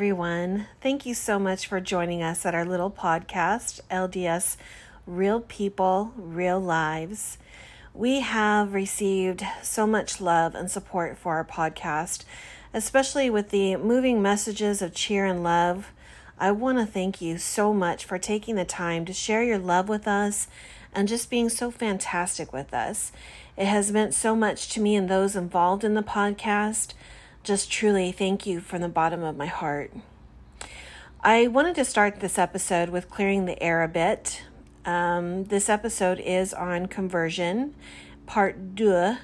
everyone. Thank you so much for joining us at our little podcast, LDS Real People, Real Lives. We have received so much love and support for our podcast, especially with the moving messages of cheer and love. I want to thank you so much for taking the time to share your love with us and just being so fantastic with us. It has meant so much to me and those involved in the podcast. Just truly thank you from the bottom of my heart. I wanted to start this episode with clearing the air a bit. Um, this episode is on conversion, part deux.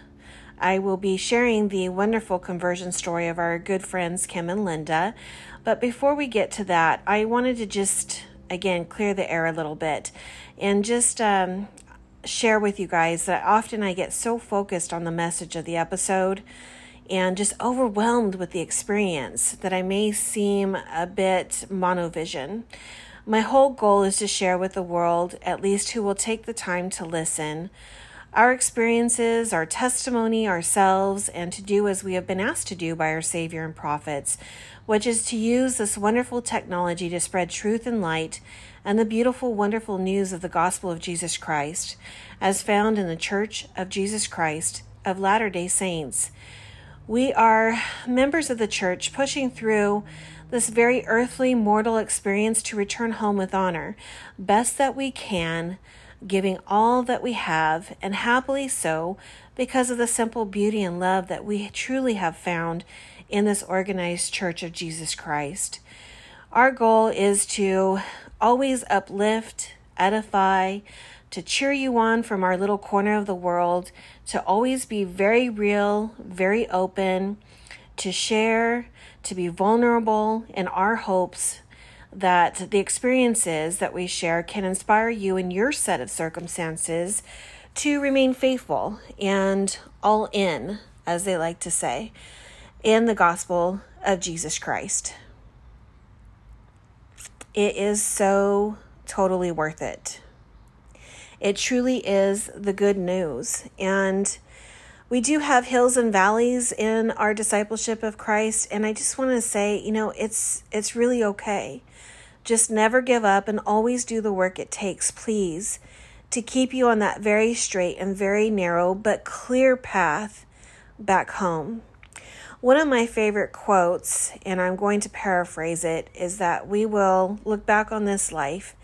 I will be sharing the wonderful conversion story of our good friends Kim and Linda. But before we get to that, I wanted to just, again, clear the air a little bit and just um, share with you guys that often I get so focused on the message of the episode and just overwhelmed with the experience that I may seem a bit monovision. My whole goal is to share with the world, at least who will take the time to listen, our experiences, our testimony, ourselves, and to do as we have been asked to do by our Savior and prophets, which is to use this wonderful technology to spread truth and light and the beautiful, wonderful news of the gospel of Jesus Christ, as found in the Church of Jesus Christ of Latter day Saints. We are members of the church pushing through this very earthly, mortal experience to return home with honor, best that we can, giving all that we have, and happily so, because of the simple beauty and love that we truly have found in this organized church of Jesus Christ. Our goal is to always uplift, edify, to cheer you on from our little corner of the world, to always be very real, very open, to share, to be vulnerable in our hopes that the experiences that we share can inspire you in your set of circumstances to remain faithful and all in, as they like to say, in the gospel of Jesus Christ. It is so totally worth it. It truly is the good news. And we do have hills and valleys in our discipleship of Christ and I just want to say, you know, it's it's really okay. Just never give up and always do the work it takes, please, to keep you on that very straight and very narrow but clear path back home. One of my favorite quotes, and I'm going to paraphrase it, is that we will look back on this life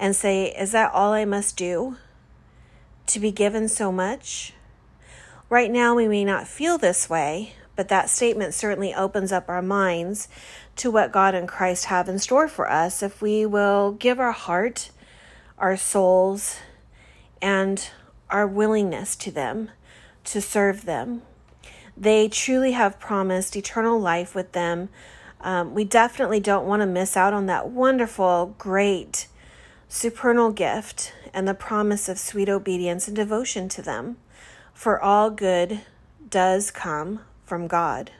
and say, Is that all I must do to be given so much? Right now, we may not feel this way, but that statement certainly opens up our minds to what God and Christ have in store for us if we will give our heart, our souls, and our willingness to them to serve them. They truly have promised eternal life with them. Um, we definitely don't want to miss out on that wonderful, great supernal gift and the promise of sweet obedience and devotion to them. For all good does come from God.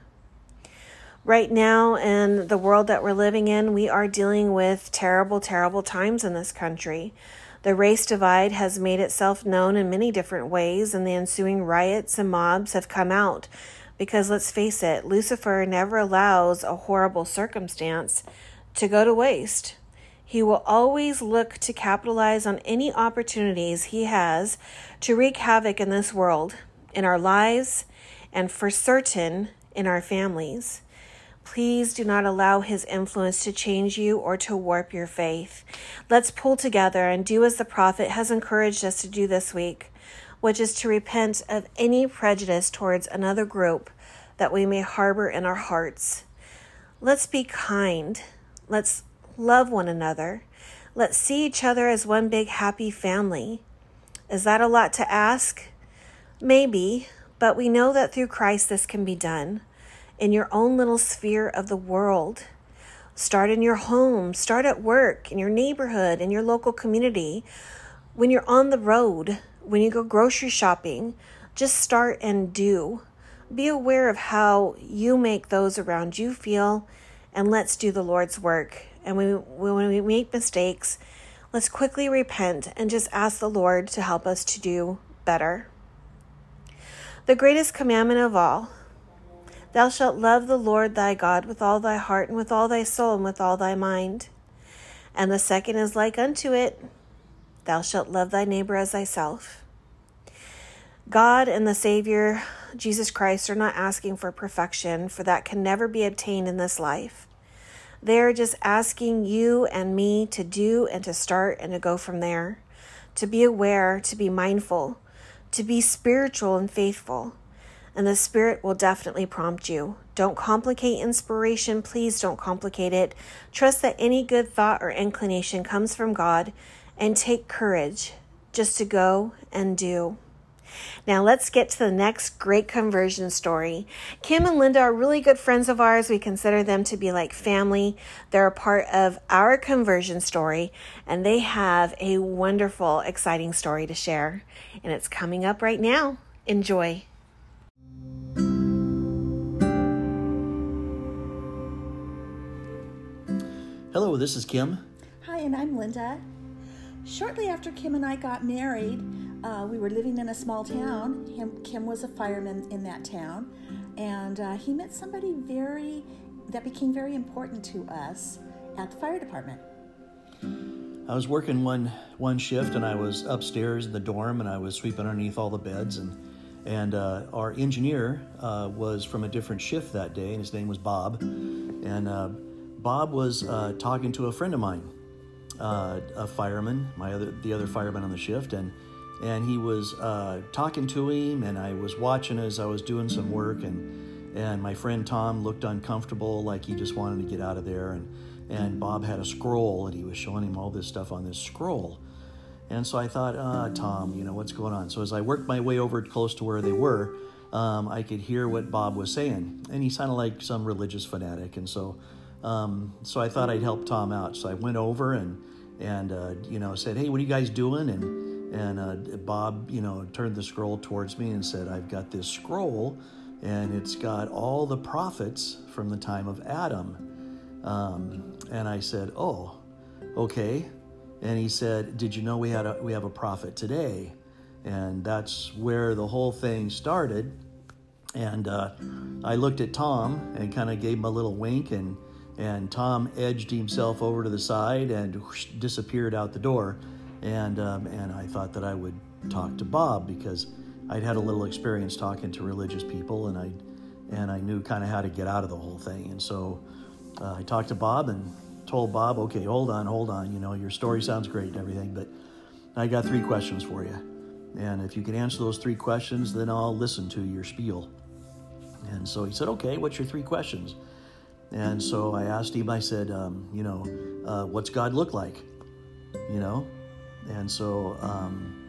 Right now, in the world that we're living in, we are dealing with terrible, terrible times in this country. The race divide has made itself known in many different ways, and the ensuing riots and mobs have come out. Because let's face it, Lucifer never allows a horrible circumstance to go to waste. He will always look to capitalize on any opportunities he has to wreak havoc in this world, in our lives, and for certain in our families. Please do not allow his influence to change you or to warp your faith. Let's pull together and do as the prophet has encouraged us to do this week, which is to repent of any prejudice towards another group that we may harbor in our hearts. Let's be kind. Let's love one another. Let's see each other as one big happy family. Is that a lot to ask? Maybe, but we know that through Christ this can be done in your own little sphere of the world. Start in your home, start at work, in your neighborhood, in your local community. When you're on the road, when you go grocery shopping, just start and do. Be aware of how you make those around you feel, and let's do the Lord's work and we, when we make mistakes, let's quickly repent and just ask the Lord to help us to do better. The greatest commandment of all, Thou shalt love the Lord thy God with all thy heart and with all thy soul and with all thy mind. And the second is like unto it Thou shalt love thy neighbor as thyself. God and the Savior, Jesus Christ, are not asking for perfection, for that can never be obtained in this life. They're just asking you and me to do and to start and to go from there, to be aware, to be mindful, to be spiritual and faithful. And the Spirit will definitely prompt you. Don't complicate inspiration. Please don't complicate it. Trust that any good thought or inclination comes from God and take courage just to go and do. Now, let's get to the next great conversion story. Kim and Linda are really good friends of ours. We consider them to be like family. They're a part of our conversion story, and they have a wonderful, exciting story to share. And it's coming up right now. Enjoy. Hello, this is Kim. Hi, and I'm Linda. Shortly after Kim and I got married, uh, we were living in a small town. Him, Kim was a fireman in that town, and uh, he met somebody very that became very important to us at the fire department. I was working one one shift, and I was upstairs in the dorm, and I was sweeping underneath all the beds, and and uh, our engineer uh, was from a different shift that day, and his name was Bob, and uh, Bob was uh, talking to a friend of mine, uh, a fireman, my other the other fireman on the shift, and and he was uh, talking to him, and I was watching as I was doing some work, and and my friend Tom looked uncomfortable, like he just wanted to get out of there, and and Bob had a scroll, and he was showing him all this stuff on this scroll. And so I thought, ah, Tom, you know, what's going on? So as I worked my way over close to where they were, um, I could hear what Bob was saying. And he sounded like some religious fanatic. And so um, so I thought I'd help Tom out. So I went over and and uh, you know said, "Hey, what are you guys doing?" And and uh, Bob, you know, turned the scroll towards me and said, "I've got this scroll, and it's got all the prophets from the time of Adam." Um, and I said, "Oh, okay." And he said, "Did you know we had a, we have a prophet today?" And that's where the whole thing started. And uh, I looked at Tom and kind of gave him a little wink and and Tom edged himself over to the side and whoosh, disappeared out the door. And um, and I thought that I would talk to Bob because I'd had a little experience talking to religious people, and I and I knew kind of how to get out of the whole thing. And so uh, I talked to Bob and told Bob, okay, hold on, hold on. You know, your story sounds great and everything, but I got three questions for you. And if you can answer those three questions, then I'll listen to your spiel. And so he said, okay, what's your three questions? And so I asked him, I said, um, you know, uh, what's God look like? You know? And so um,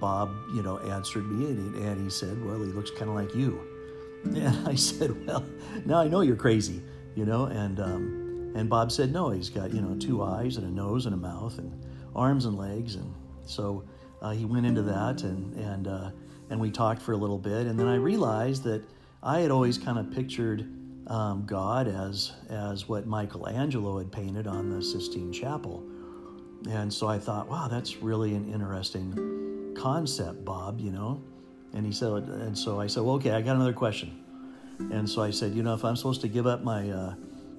Bob, you know, answered me and he, and he said, well, he looks kind of like you. And I said, well, now I know you're crazy, you know? And, um, and Bob said, no, he's got, you know, two eyes and a nose and a mouth and arms and legs. And so uh, he went into that and, and, uh, and we talked for a little bit. And then I realized that I had always kind of pictured um, God as as what Michelangelo had painted on the Sistine Chapel. And so I thought, wow, that's really an interesting concept, Bob, you know? And he said, and so I said, well, okay, I got another question. And so I said, you know, if I'm supposed to give up my, uh,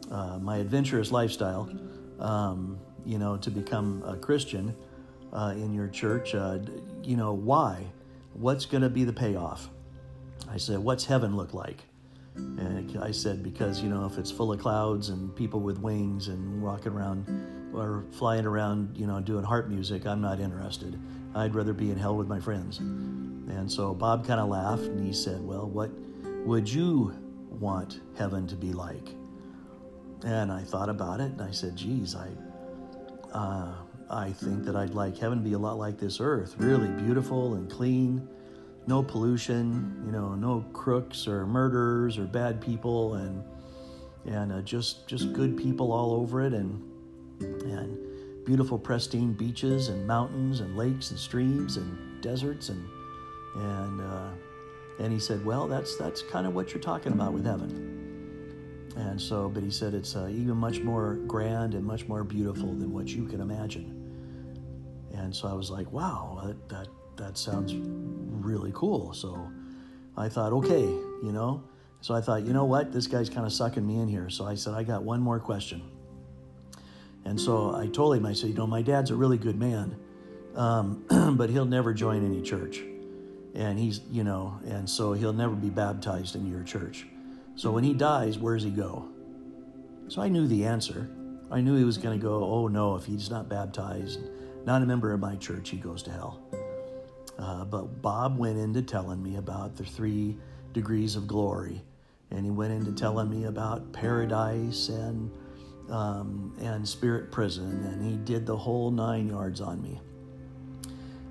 uh, my adventurous lifestyle, um, you know, to become a Christian uh, in your church, uh, you know, why? What's going to be the payoff? I said, what's heaven look like? And I said, because, you know, if it's full of clouds and people with wings and walking around or flying around, you know, doing harp music, I'm not interested. I'd rather be in hell with my friends. And so Bob kind of laughed and he said, Well, what would you want heaven to be like? And I thought about it and I said, Geez, I, uh, I think that I'd like heaven to be a lot like this earth, really beautiful and clean no pollution, you know, no crooks or murderers or bad people, and and uh, just just good people all over it, and and beautiful pristine beaches and mountains and lakes and streams and deserts and and uh, and he said, well, that's that's kind of what you're talking about with heaven. And so, but he said it's uh, even much more grand and much more beautiful than what you can imagine. And so I was like, wow, that, that that sounds really cool. So I thought, okay, you know, So I thought, you know what, this guy's kind of sucking me in here. So I said, I got one more question. And so I told him, I said, you know, my dad's a really good man, um, but he'll never join any church. And he's, you know, and so he'll never be baptized in your church. So when he dies, where does he go? So I knew the answer. I knew he was going to go, oh no, if he's not baptized, not a member of my church, he goes to hell. Uh, but Bob went into telling me about the three degrees of glory, and he went into telling me about paradise and um, and spirit prison, and he did the whole nine yards on me.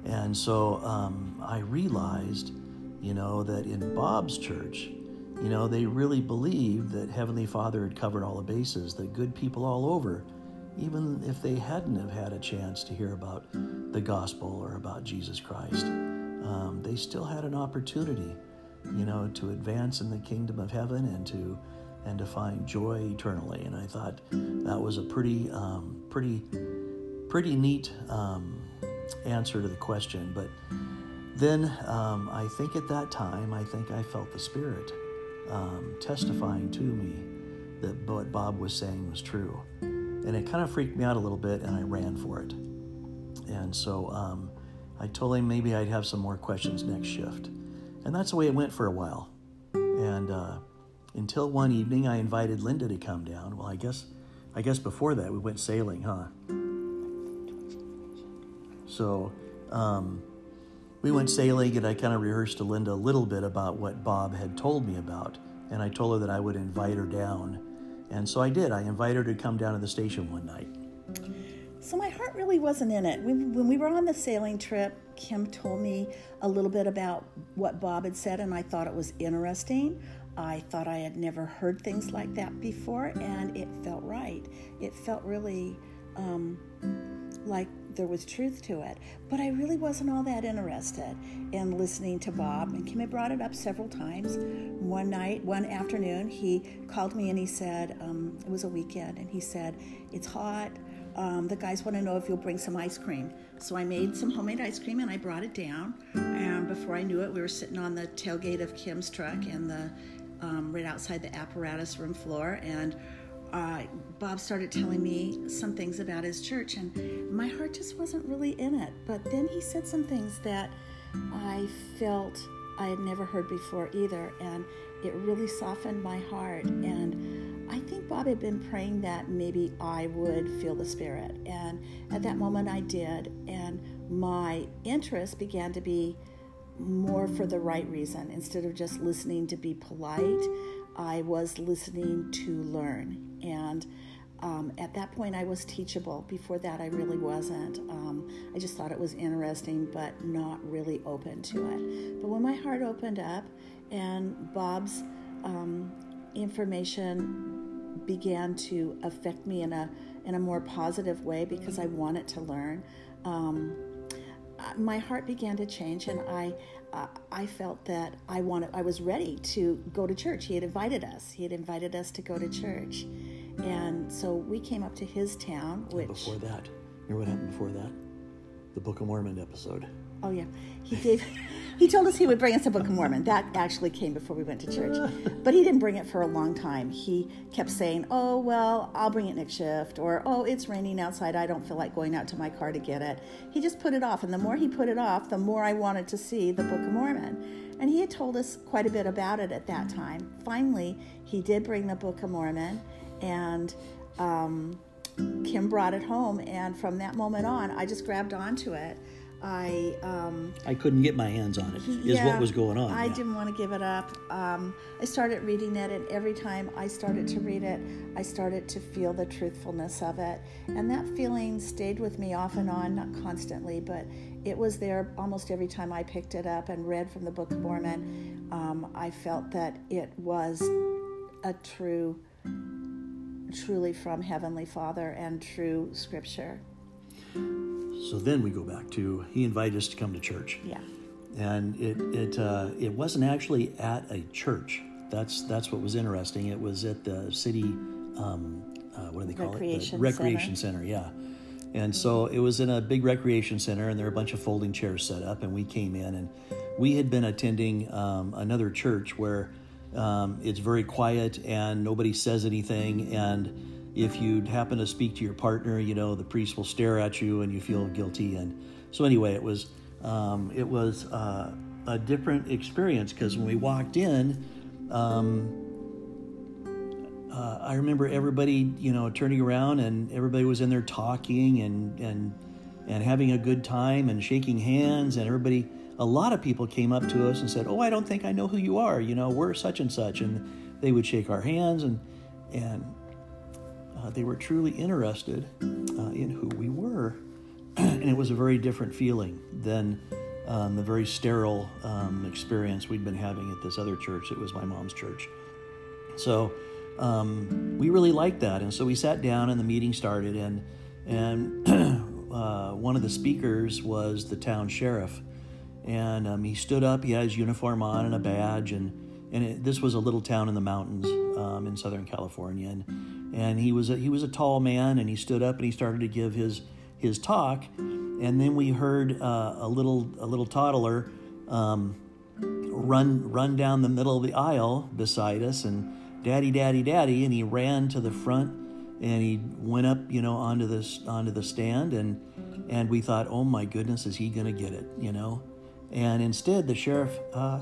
And so um, I realized, you know, that in Bob's church, you know, they really believed that Heavenly Father had covered all the bases, that good people all over, even if they hadn't have had a chance to hear about the gospel or about Jesus Christ, um, they still had an opportunity, you know, to advance in the kingdom of heaven and to and to find joy eternally. And I thought that was a pretty, um, pretty, pretty neat um, answer to the question. But then um, I think at that time, I think I felt the Spirit um, testifying to me that what Bob was saying was true. And it kind of freaked me out a little bit, and I ran for it. And so um, I told him maybe I'd have some more questions next shift. And that's the way it went for a while. And uh, until one evening, I invited Linda to come down. Well, I guess, I guess before that we went sailing, huh? So um, we went sailing, and I kind of rehearsed to Linda a little bit about what Bob had told me about. And I told her that I would invite her down. And so I did. I invited her to come down to the station one night. So my heart really wasn't in it. When, we were on the sailing trip, Kim told me a little bit about what Bob had said, and I thought it was interesting. I thought I had never heard things like that before, and it felt right. It felt really um, like there was truth to it. But I really wasn't all that interested in listening to Bob. And Kim had brought it up several times. One night, one afternoon, he called me and he said, um, it was a weekend, and he said, It's hot. Um, the guys want to know if you'll bring some ice cream. So I made some homemade ice cream and I brought it down. And before I knew it, we were sitting on the tailgate of Kim's truck and the um, right outside the apparatus room floor. And uh, Bob started telling me some things about his church, and my heart just wasn't really in it. But then he said some things that I felt I had never heard before either, and it really softened my heart. And I think Bob had been praying that maybe I would feel the Spirit, and at that moment I did, and my interest began to be more for the right reason instead of just listening to be polite. I was listening to learn. And um, at that point, I was teachable. Before that, I really wasn't. Um, I just thought it was interesting, but not really open to it. But when my heart opened up and Bob's um, information began to affect me in a in a more positive way because I wanted to learn. Um, my heart began to change, and I uh, I felt that I wanted I was ready to go to church. He had invited us. He had invited us to go to church, and so we came up to his town. Which before that, remember what happened before that? The Book of Mormon episode. Oh yeah, he gave. he told us he would bring us the Book of Mormon. That actually came before we went to church, but he didn't bring it for a long time. He kept saying, "Oh well, I'll bring it next shift," or "Oh, it's raining outside. I don't feel like going out to my car to get it." He just put it off, and the more he put it off, the more I wanted to see the Book of Mormon. And he had told us quite a bit about it at that time. Finally, he did bring the Book of Mormon, and. Um, Kim brought it home, and from that moment on, I just grabbed onto it. I um, I couldn't get my hands on it. Is yeah, what was going on. I yeah. didn't want to give it up. Um, I started reading it, and every time I started to read it, I started to feel the truthfulness of it, and that feeling stayed with me off and on, not constantly, but it was there almost every time I picked it up and read from the Book of Mormon. Um, I felt that it was a true, truly from Heavenly Father and true Scripture. So then we go back to he invited us to come to church. Yeah. And it it uh, it wasn't actually at a church. That's that's what was interesting. It was at the city. Um, uh, what do they call recreation it? The recreation center. center. Yeah. And so it was in a big recreation center, and there were a bunch of folding chairs set up. And we came in, and we had been attending um, another church where um, it's very quiet and nobody says anything. And if you happen to speak to your partner, you know the priest will stare at you and you feel guilty. And so anyway, it was um, it was uh, a different experience because when we walked in. Um, uh, I remember everybody, you know, turning around and everybody was in there talking and and and having a good time and shaking hands and everybody a lot of people came up to us and said, "Oh, I don't think I know who you are. You know, we're such and such." And they would shake our hands and and uh, they were truly interested uh, in who we were, and it was a very different feeling than um, the very sterile um, experience we'd been having at this other church. It was my mom's church, so um, we really liked that, and so we sat down and the meeting started, and and uh, one of the speakers was the town sheriff and um, he stood up. He had his uniform on and a badge, and and it, this was a little town in the mountains um, in Southern California, and and he was a, he was a tall man, and he stood up and he started to give his his talk, and then we heard uh, a little a little toddler um, run run down the middle of the aisle beside us, and daddy, daddy, daddy, and he ran to the front, and he went up, you know, onto this onto the stand, and and we thought, oh my goodness, is he to get it, you know? And instead, the sheriff. Uh,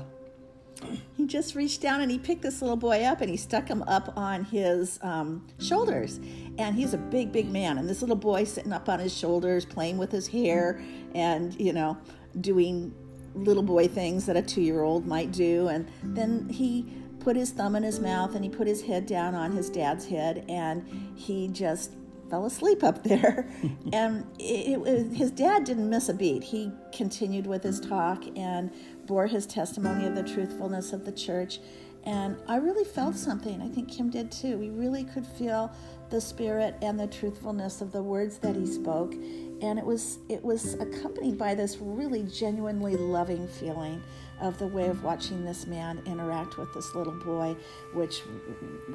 he just reached down and he picked this little boy up and he stuck him up on his um, shoulders. And he's a big, big man. And this little boy sitting up on his shoulders, playing with his hair and, you know, doing little boy things that a two year old might do. And then he put his thumb in his mouth and he put his head down on his dad's head and he just fell asleep up there. and it, it, his dad didn't miss a beat. He continued with his talk and bore his testimony of the truthfulness of the church. And I really felt something. I think Kim did too. We really could feel the spirit and the truthfulness of the words that he spoke. And it was it was accompanied by this really genuinely loving feeling of the way of watching this man interact with this little boy, which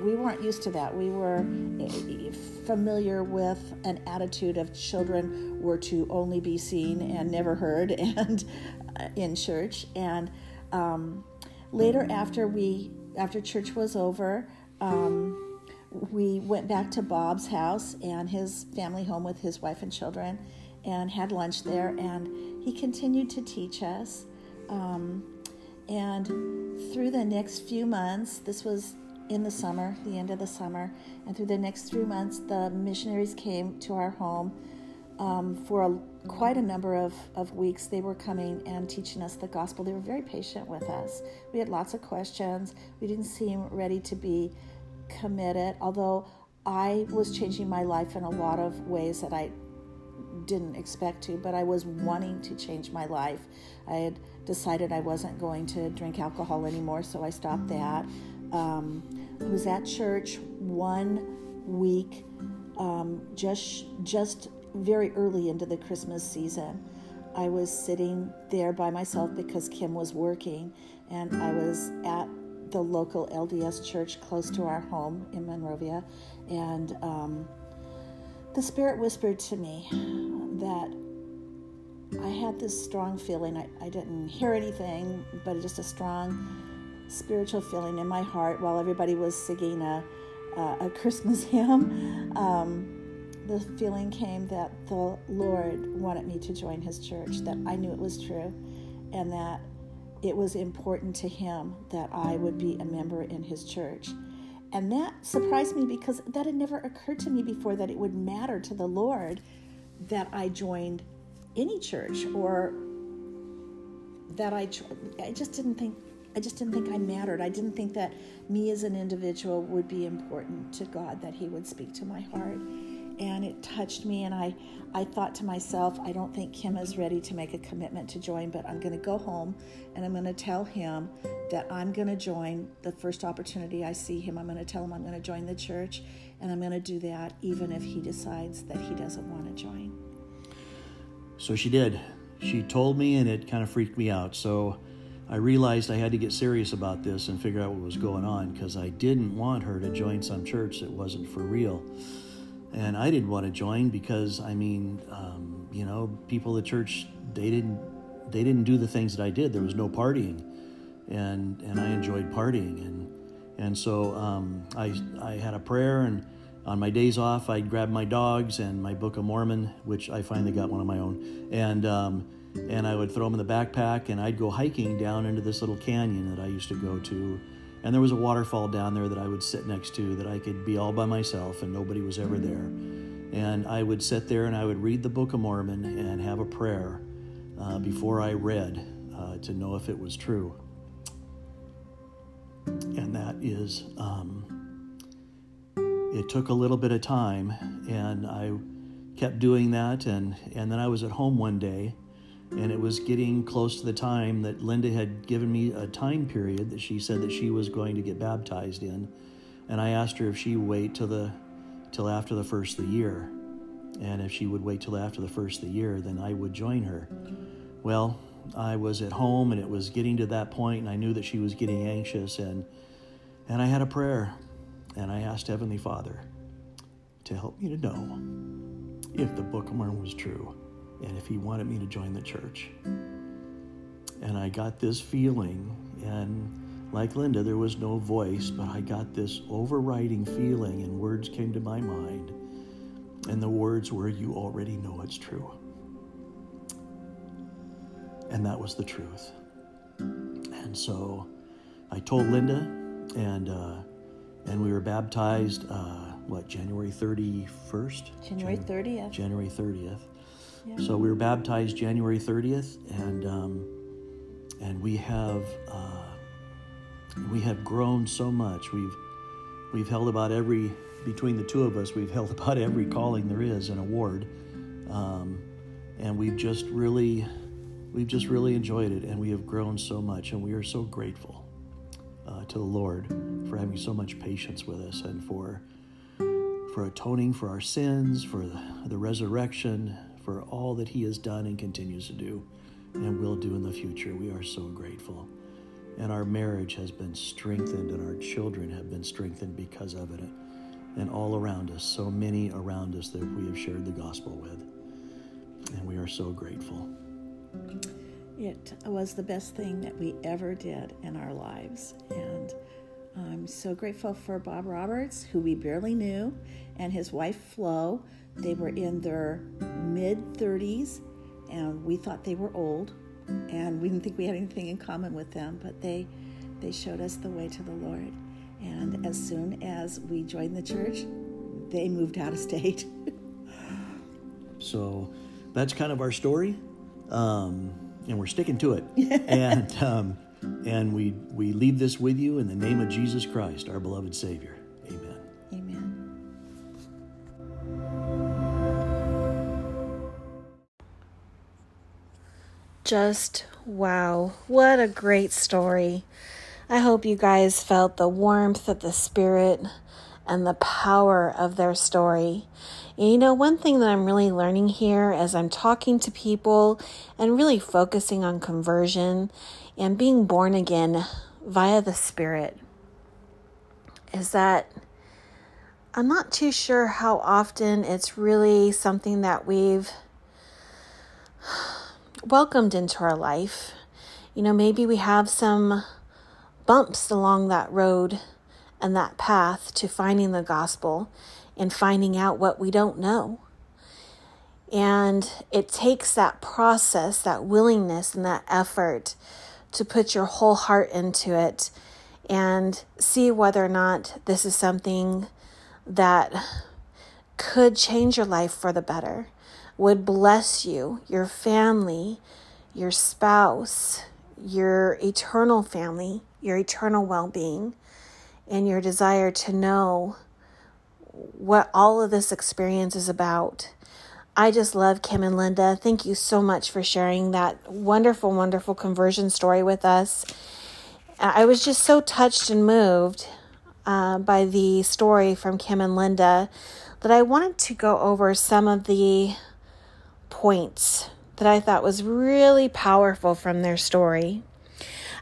we weren't used to that. We were eh, familiar with an attitude of children were to only be seen and never heard and uh, in church. And um, later, after we after church was over, um, we went back to Bob's house and his family home with his wife and children, and had lunch there. And he continued to teach us. Um, and through the next few months, this was in the summer, the end of the summer, and through the next three months, the missionaries came to our home um, for a, quite a number of, of weeks. They were coming and teaching us the gospel. They were very patient with us. We had lots of questions. We didn't seem ready to be committed, although I was changing my life in a lot of ways that I didn't expect to, but I was wanting to change my life. I had decided I wasn't going to drink alcohol anymore, so I stopped that. Um, I was at church one week, um, just just very early into the Christmas season. I was sitting there by myself because Kim was working, and I was at the local LDS church close to our home in Monrovia, and um, the Spirit whispered to me that I had this strong feeling. I, I didn't hear anything, but just a strong spiritual feeling in my heart while everybody was singing a, a Christmas hymn. Um, the feeling came that the Lord wanted me to join His church, that I knew it was true, and that it was important to Him that I would be a member in His church. And that surprised me because that had never occurred to me before that it would matter to the Lord that I joined any church or that I I just didn't think I just didn't think I mattered. I didn't think that me as an individual would be important to God that he would speak to my heart. And it touched me and I I thought to myself, I don't think Kim is ready to make a commitment to join, but I'm going to go home and I'm going to tell him that I'm going to join the first opportunity I see him. I'm going to tell him I'm going to join the church and I'm going to do that even if he decides that he doesn't want to join. So she did. She told me, and it kind of freaked me out. So I realized I had to get serious about this and figure out what was going on because I didn't want her to join some church that wasn't for real. And I didn't want to join because, I mean, um, you know, people at church, they didn't, they didn't do the things that I did. There was no partying, and and I enjoyed partying, and And so um, I, I had a prayer, and on my days off, I'd grab my dogs and my Book of Mormon, which I finally got one of my own, and um, and I would throw them in the backpack, and I'd go hiking down into this little canyon that I used to go to. And there was a waterfall down there that I would sit next to that I could be all by myself and nobody was ever there. And I would sit there and I would read the Book of Mormon and have a prayer uh, before I read uh, to know if it was true. And that is, um, it took a little bit of time, and I kept doing that. And, and then I was at home one day, and it was getting close to the time that Linda had given me a time period that she said that she was going to get baptized in. And I asked her if she would wait till the till after the first of the year. And if she would wait till after the first of the year, then I would join her. Well, I was at home and it was getting to that point and I knew that she was getting anxious and and I had a prayer and I asked Heavenly Father to help me to know if the Book of Mormon was true and if he wanted me to join the church. And I got this feeling and like Linda, there was no voice, but I got this overriding feeling, and words came to my mind. And the words were, You already know it's true. And that was the truth. And so I told Linda, and uh, and we were baptized. Uh, what January thirty first? January thirtieth. January thirtieth. So we were baptized January thirtieth, and um, and we have uh, we have grown so much. We've we've held about every between the two of us. We've held about every calling there is an award, um, and we've just really we've just really enjoyed it, and we have grown so much, and we are so grateful uh, to the Lord for having so much patience with us and for for atoning for our sins, for the resurrection, for all that He has done and continues to do and will do in the future. We are so grateful. And our marriage has been strengthened, and our children have been strengthened because of it. And all around us, so many around us that we have shared the gospel with. And we are so grateful. It was the best thing that we ever did in our lives. And I'm so grateful for Bob Roberts, who we barely knew, and his wife Flo. They were in their mid 30s, and we thought they were old, and we didn't think we had anything in common with them, but they they showed us the way to the Lord. And as soon as we joined the church, they moved out of state. so that's kind of our story. Um, and we're sticking to it. and um, and we we leave this with you in the name of Jesus Christ, our beloved Savior. Just wow, what a great story. I hope you guys felt the warmth of the Spirit and the power of their story. And you know, one thing that I'm really learning here as I'm talking to people and really focusing on conversion and being born again via the Spirit is that I'm not too sure how often it's really something that we've welcomed into our life. You know, maybe we have some bumps along that road and that path to finding the gospel and finding out what we don't know. And it takes that process, that willingness, and that effort to put your whole heart into it and see whether or not this is something that could change your life for the better, would bless you, your family, your spouse, your eternal family, your eternal well being and your desire to know what all of this experience is about. I just love Kim and Linda. Thank you so much for sharing that wonderful, wonderful conversion story with us. I was just so touched and moved uh, by the story from Kim and Linda that I wanted to go over some of the points that I thought was really powerful from their story.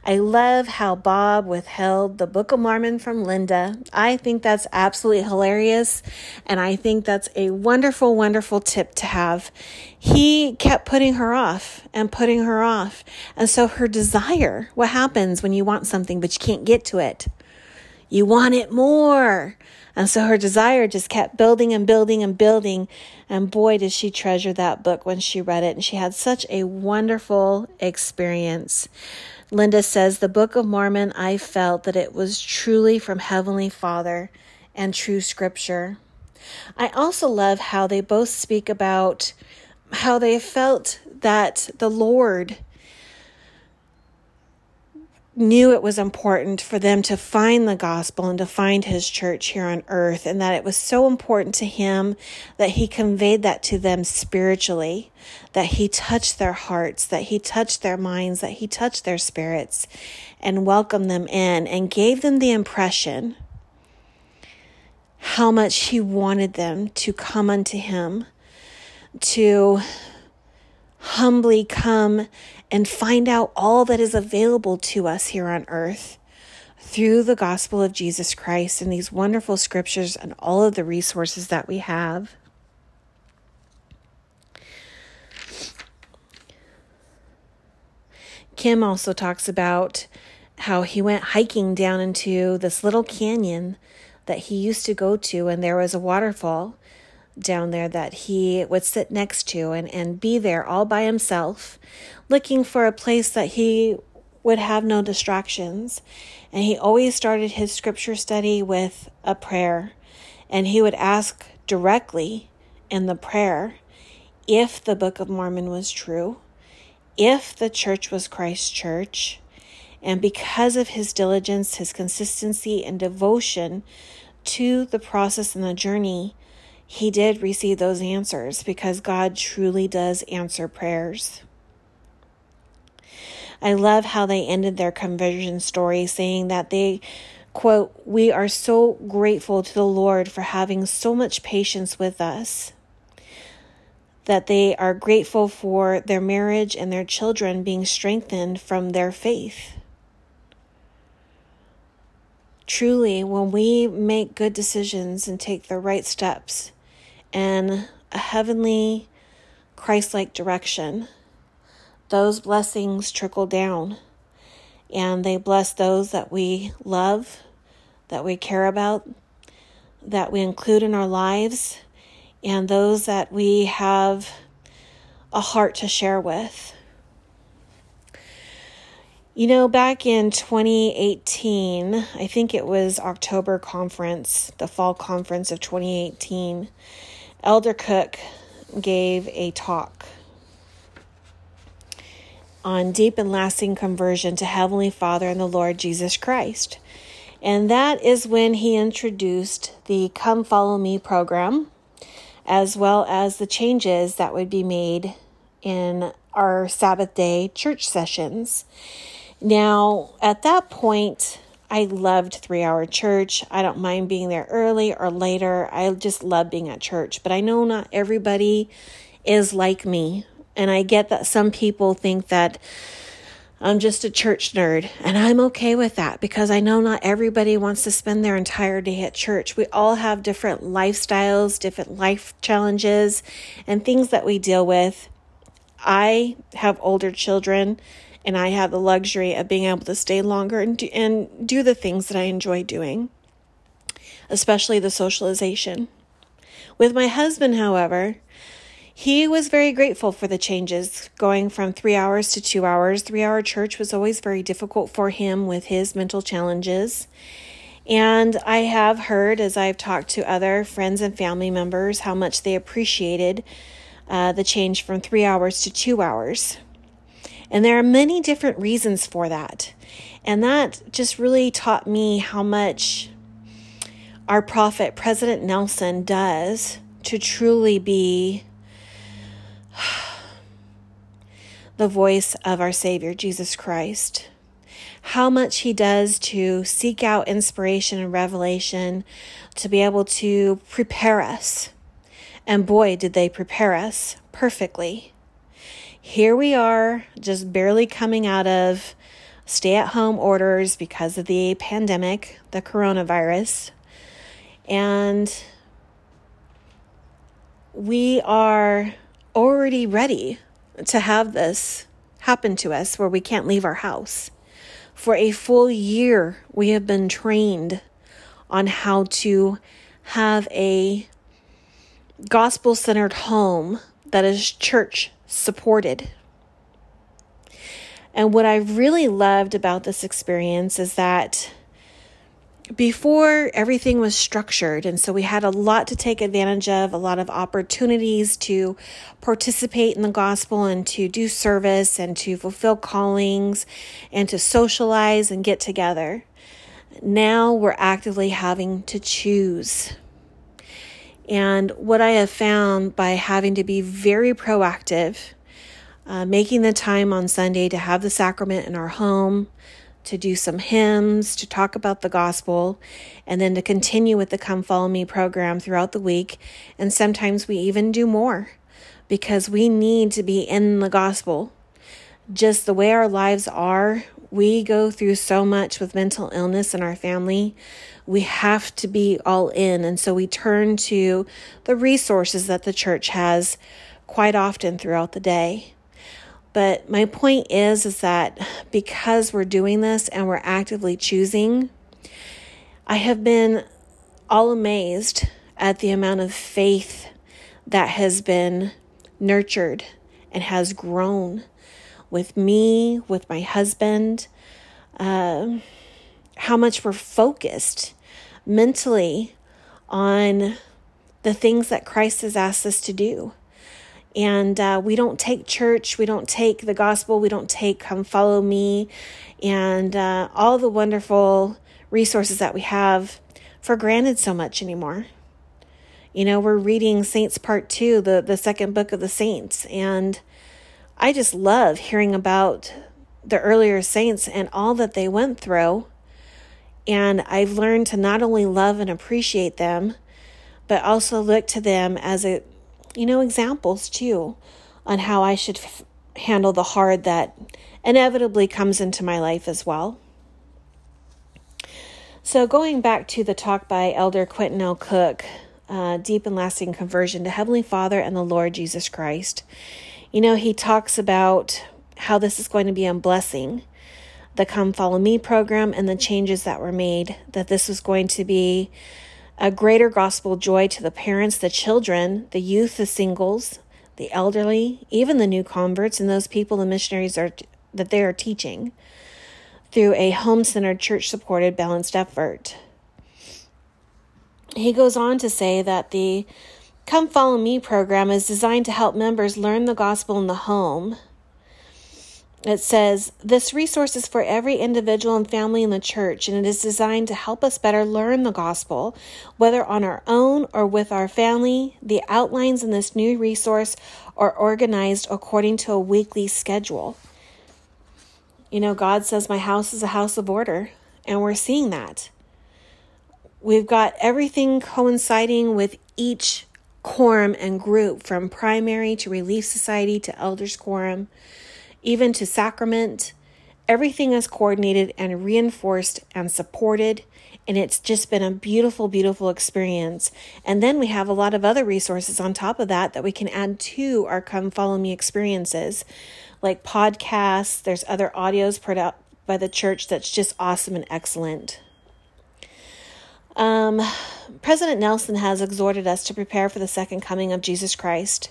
I love how Bob withheld the Book of Mormon from Linda. I think that's absolutely hilarious. And I think that's a wonderful, wonderful tip to have. He kept putting her off and putting her off. And so her desire, what happens when you want something but you can't get to it? You want it more. And so her desire just kept building and building and building. And boy, did she treasure that book when she read it. And she had such a wonderful experience. Linda says, The Book of Mormon, I felt that it was truly from Heavenly Father and true scripture. I also love how they both speak about how they felt that the Lord knew it was important for them to find the gospel and to find his church here on earth, and that it was so important to him that he conveyed that to them spiritually, that he touched their hearts, that he touched their minds, that he touched their spirits, and welcomed them in and gave them the impression how much he wanted them to come unto him, to humbly come and find out all that is available to us here on earth through the gospel of Jesus Christ and these wonderful scriptures and all of the resources that we have. Kim also talks about how he went hiking down into this little canyon that he used to go to, and there was a waterfall down there that he would sit next to and, and be there all by himself, looking for a place that he would have no distractions. And he always started his scripture study with a prayer. And he would ask directly in the prayer if the Book of Mormon was true, if the church was Christ's church. And because of his diligence, his consistency, and devotion to the process and the journey, he did receive those answers because God truly does answer prayers. I love how they ended their conversion story saying that they, quote, We are so grateful to the Lord for having so much patience with us. That they are grateful for their marriage and their children being strengthened from their faith. Truly, when we make good decisions and take the right steps, in a heavenly, Christ like direction, those blessings trickle down and they bless those that we love, that we care about, that we include in our lives, and those that we have a heart to share with. You know, back in 2018, I think it was October conference, the fall conference of 2018, Elder Cook gave a talk on deep and lasting conversion to Heavenly Father and the Lord Jesus Christ. And that is when he introduced the Come Follow Me program, as well as the changes that would be made in our Sabbath day church sessions. Now, at that point, I loved three hour church. I don't mind being there early or later. I just love being at church. But I know not everybody is like me. And I get that some people think that I'm just a church nerd. And I'm okay with that because I know not everybody wants to spend their entire day at church. We all have different lifestyles, different life challenges, and things that we deal with. I have older children and I have the luxury of being able to stay longer and do, and do the things that I enjoy doing, especially the socialization. With my husband, however, he was very grateful for the changes going from three hours to two hours. Three hour church was always very difficult for him with his mental challenges. And I have heard, as I've talked to other friends and family members, how much they appreciated uh, the change from three hours to two hours. And there are many different reasons for that. And that just really taught me how much our prophet, President Nelson, does to truly be the voice of our Savior, Jesus Christ. How much he does to seek out inspiration and revelation to be able to prepare us. And boy, did they prepare us perfectly here we are, just barely coming out of stay at home orders because of the pandemic, the coronavirus. And we are already ready to have this happen to us where we can't leave our house. For a full year, we have been trained on how to have a gospel centered home that is church supported. And what I really loved about this experience is that before everything was structured, and so we had a lot to take advantage of, a lot of opportunities to participate in the gospel and to do service and to fulfill callings and to socialize and get together. Now we're actively having to choose. And what I have found by having to be very proactive, uh, making the time on Sunday to have the sacrament in our home, to do some hymns, to talk about the gospel, and then to continue with the Come Follow Me program throughout the week. And sometimes we even do more because we need to be in the gospel. Just the way our lives are, we go through so much with mental illness in our family. We have to be all in. And so we turn to the resources that the church has quite often throughout the day. But my point is is that because we're doing this and we're actively choosing, I have been all amazed at the amount of faith that has been nurtured and has grown with me, with my husband, uh, how much we're focused mentally on the things that Christ has asked us to do. And uh, we don't take church, we don't take the gospel, we don't take come follow me, and uh, all the wonderful resources that we have for granted so much anymore. You know, we're reading Saints Part 2, the, the second book of the Saints, and I just love hearing about the earlier saints and all that they went through. And I've learned to not only love and appreciate them, but also look to them as a you know, examples too on how I should f- handle the hard that inevitably comes into my life as well. So, going back to the talk by Elder Quentin L. Cook, uh, Deep and Lasting Conversion to Heavenly Father and the Lord Jesus Christ, you know, he talks about how this is going to be a blessing the Come Follow Me program and the changes that were made, that this was going to be a greater gospel joy to the parents, the children, the youth, the singles, the elderly, even the new converts, and those people the missionaries are that they are teaching through a home centered, church supported, balanced effort. He goes on to say that the Come Follow Me program is designed to help members learn the gospel in the home it says, This resource is for every individual and family in the church, and it is designed to help us better learn the gospel, whether on our own or with our family. The outlines in this new resource are organized according to a weekly schedule. You know, God says, My house is a house of order, and we're seeing that. We've got everything coinciding with each quorum and group from primary to Relief Society to Elders Quorum even to sacrament. Everything is coordinated and reinforced and supported. And it's just been a beautiful, beautiful experience. And then we have a lot of other resources on top of that that we can add to our Come Follow Me experiences, like podcasts. There's other audios put out by the church that's just awesome and excellent. Um, President Nelson has exhorted us to prepare for the second coming of Jesus Christ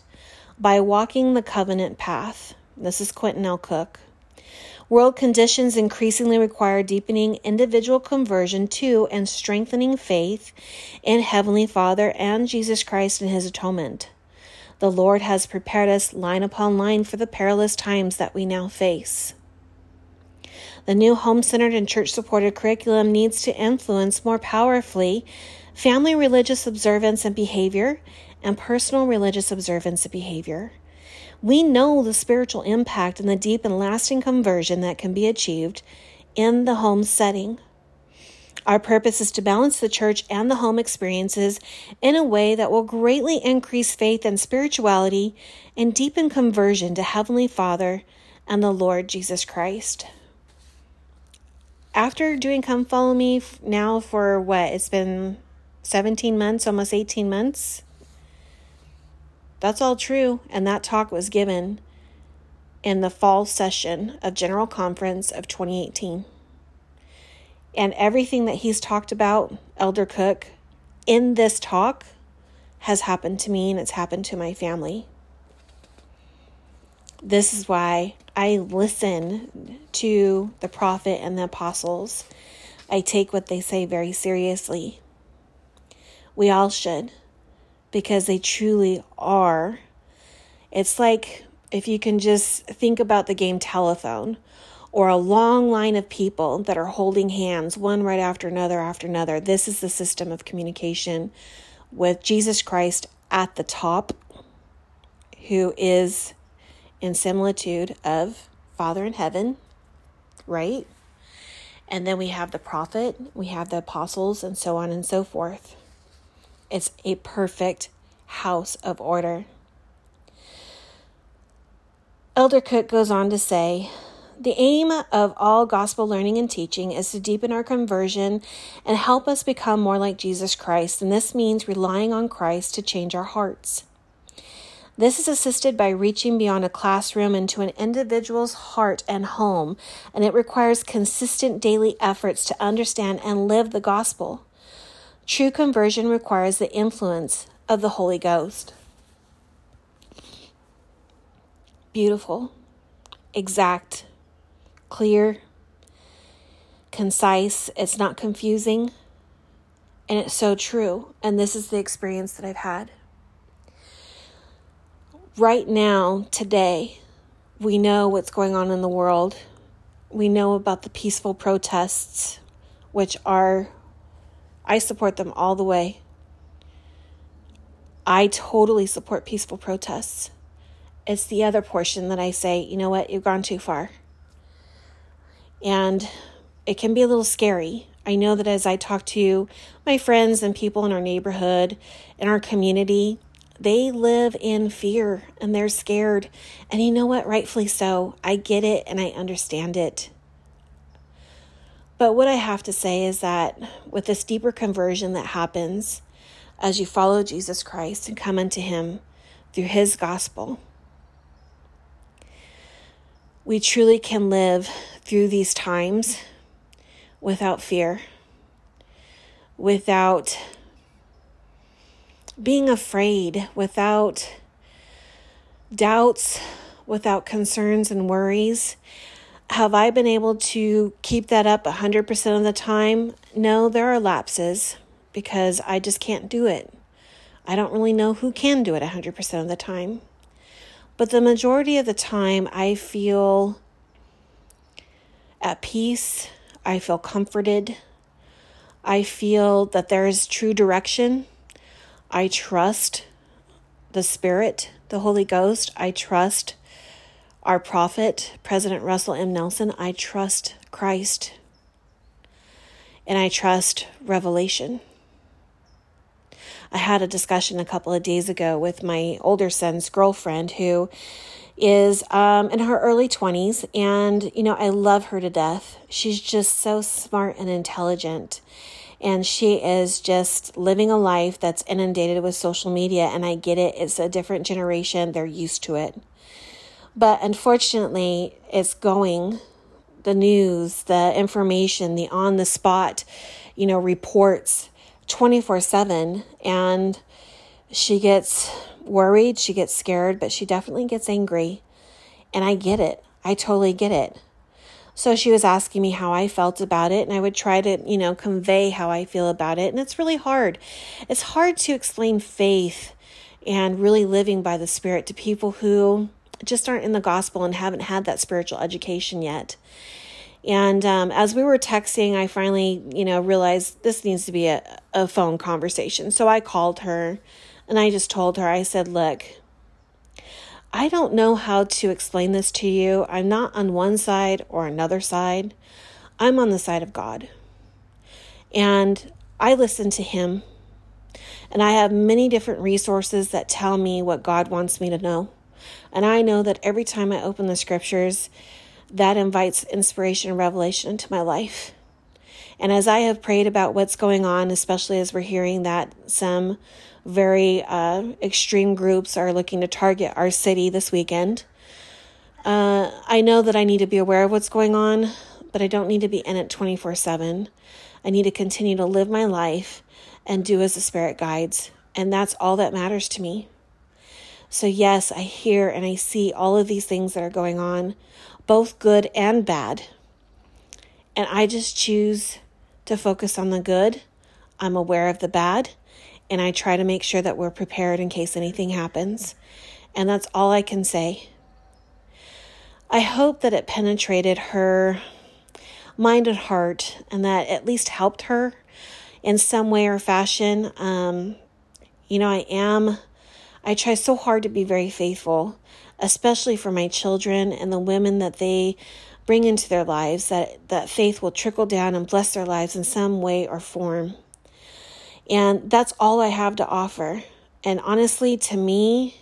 by walking the covenant path. This is Quentin L. Cook. World conditions increasingly require deepening individual conversion to and strengthening faith in Heavenly Father and Jesus Christ and His atonement. The Lord has prepared us line upon line for the perilous times that we now face. The new home centered and church supported curriculum needs to influence more powerfully family religious observance and behavior and personal religious observance and behavior. We know the spiritual impact and the deep and lasting conversion that can be achieved in the home setting. Our purpose is to balance the church and the home experiences in a way that will greatly increase faith and spirituality and deepen conversion to Heavenly Father and the Lord Jesus Christ. After doing Come Follow Me now for what? It's been 17 months, almost 18 months. That's all true, and that talk was given in the fall session of General Conference of 2018. And everything that he's talked about, Elder Cook in this talk has happened to me and it's happened to my family. This is why I listen to the prophet and the apostles. I take what they say very seriously. We all should, because they truly are. It's like if you can just think about the game telephone or a long line of people that are holding hands, one right after another after another. This is the system of communication with Jesus Christ at the top, who is in similitude of Father in heaven, right? And then we have the prophet, we have the apostles, and so on and so forth. It's a perfect house of order. Elder Cook goes on to say, the aim of all gospel learning and teaching is to deepen our conversion and help us become more like Jesus Christ, and this means relying on Christ to change our hearts. This is assisted by reaching beyond a classroom into an individual's heart and home, and it requires consistent daily efforts to understand and live the gospel. True conversion requires the influence of the Holy Ghost. Beautiful, exact, clear, concise, it's not confusing, and it's so true. And this is the experience that I've had. Right now, today, we know what's going on in the world. We know about the peaceful protests, which are, I support them all the way. I totally support peaceful protests. It's the other portion that I say, you know what, you've gone too far. And it can be a little scary. I know that as I talk to my friends and people in our neighborhood, in our community, they live in fear and they're scared. And you know what? Rightfully so. I get it and I understand it. But what I have to say is that with this deeper conversion that happens as you follow Jesus Christ and come unto Him through His gospel, we truly can live through these times without fear, without being afraid, without doubts, without concerns and worries. Have I been able to keep that up 100% of the time? No, there are lapses because I just can't do it. I don't really know who can do it 100% of the time. But the majority of the time, I feel at peace. I feel comforted. I feel that there is true direction. I trust the Spirit, the Holy Ghost. I trust our prophet, President Russell M. Nelson. I trust Christ. And I trust revelation. I had a discussion a couple of days ago with my older son's girlfriend who is um, in her early 20s, and you know, I love her to death. She's just so smart and intelligent, and she is just living a life that's inundated with social media. And I get it, it's a different generation, they're used to it. But unfortunately, it's going the news, the information, the on the spot, you know, reports 24 7. And she gets worried, she gets scared, but she definitely gets angry. And I get it. I totally get it. So she was asking me how I felt about it, and I would try to, you know, convey how I feel about it. And it's really hard. It's hard to explain faith and really living by the Spirit to people who just aren't in the gospel and haven't had that spiritual education yet. And um, as we were texting, I finally, you know, realized this needs to be a, a phone conversation. So I called her and I just told her, I said, look, I don't know how to explain this to you. I'm not on one side or another side. I'm on the side of God. And I listen to Him. And I have many different resources that tell me what God wants me to know. And I know that every time I open the scriptures, that invites inspiration and revelation into my life. And as I have prayed about what's going on, especially as we're hearing that some very uh, extreme groups are looking to target our city this weekend. Uh, I know that I need to be aware of what's going on, but I don't need to be in it 24 7. I need to continue to live my life and do as the Spirit guides. And that's all that matters to me. So, yes, I hear and I see all of these things that are going on, both good and bad. And I just choose to focus on the good. I'm aware of the bad, and I try to make sure that we're prepared in case anything happens. And that's all I can say. I hope that it penetrated her mind and heart and that at least helped her in some way or fashion. Um, you know, I am, I try so hard to be very faithful, especially for my children and the women that they bring into their lives, that, that faith will trickle down and bless their lives in some way or form. And that's all I have to offer. And honestly, to me,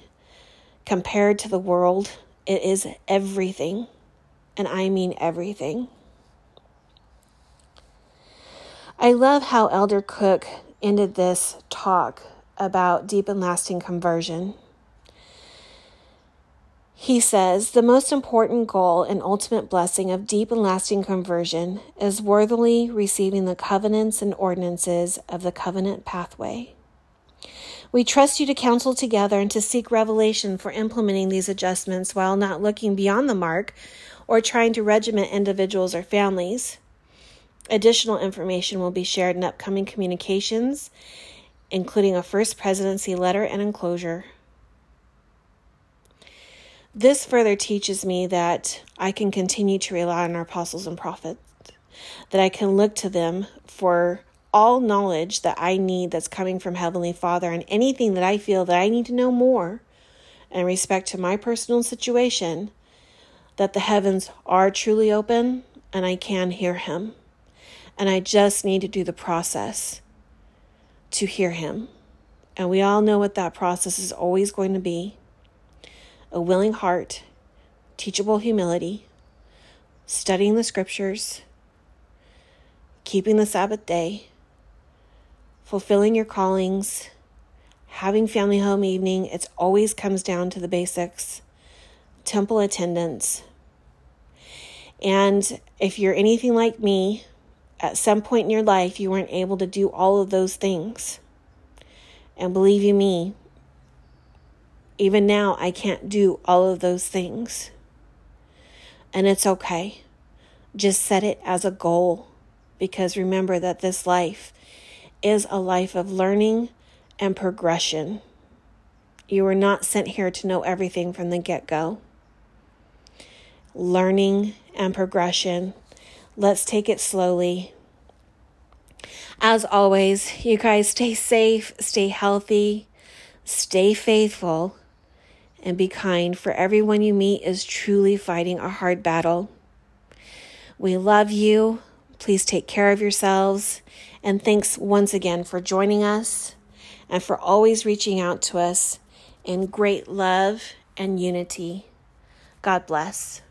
compared to the world, it is everything. And I mean everything. I love how Elder Cook ended this talk about deep and lasting conversion. He says the most important goal and ultimate blessing of deep and lasting conversion is worthily receiving the covenants and ordinances of the covenant pathway. We trust you to counsel together and to seek revelation for implementing these adjustments while not looking beyond the mark or trying to regiment individuals or families. Additional information will be shared in upcoming communications, including a First Presidency letter and enclosure. This further teaches me that I can continue to rely on our apostles and prophets, that I can look to them for all knowledge that I need that's coming from Heavenly Father and anything that I feel that I need to know more in respect to my personal situation, that the heavens are truly open and I can hear Him. And I just need to do the process to hear Him. And we all know what that process is always going to be a willing heart, teachable humility, studying the scriptures, keeping the Sabbath day, fulfilling your callings, having family home evening. It always comes down to the basics temple attendance. And if you're anything like me, at some point in your life, you weren't able to do all of those things. And believe you me, even now, I can't do all of those things. And it's okay. Just set it as a goal because remember that this life is a life of learning and progression. You were not sent here to know everything from the get go. Learning and progression. Let's take it slowly. As always, you guys stay safe, stay healthy, stay faithful, and be kind, for everyone you meet is truly fighting a hard battle. We love you. Please take care of yourselves. And thanks once again for joining us and for always reaching out to us in great love and unity. God bless.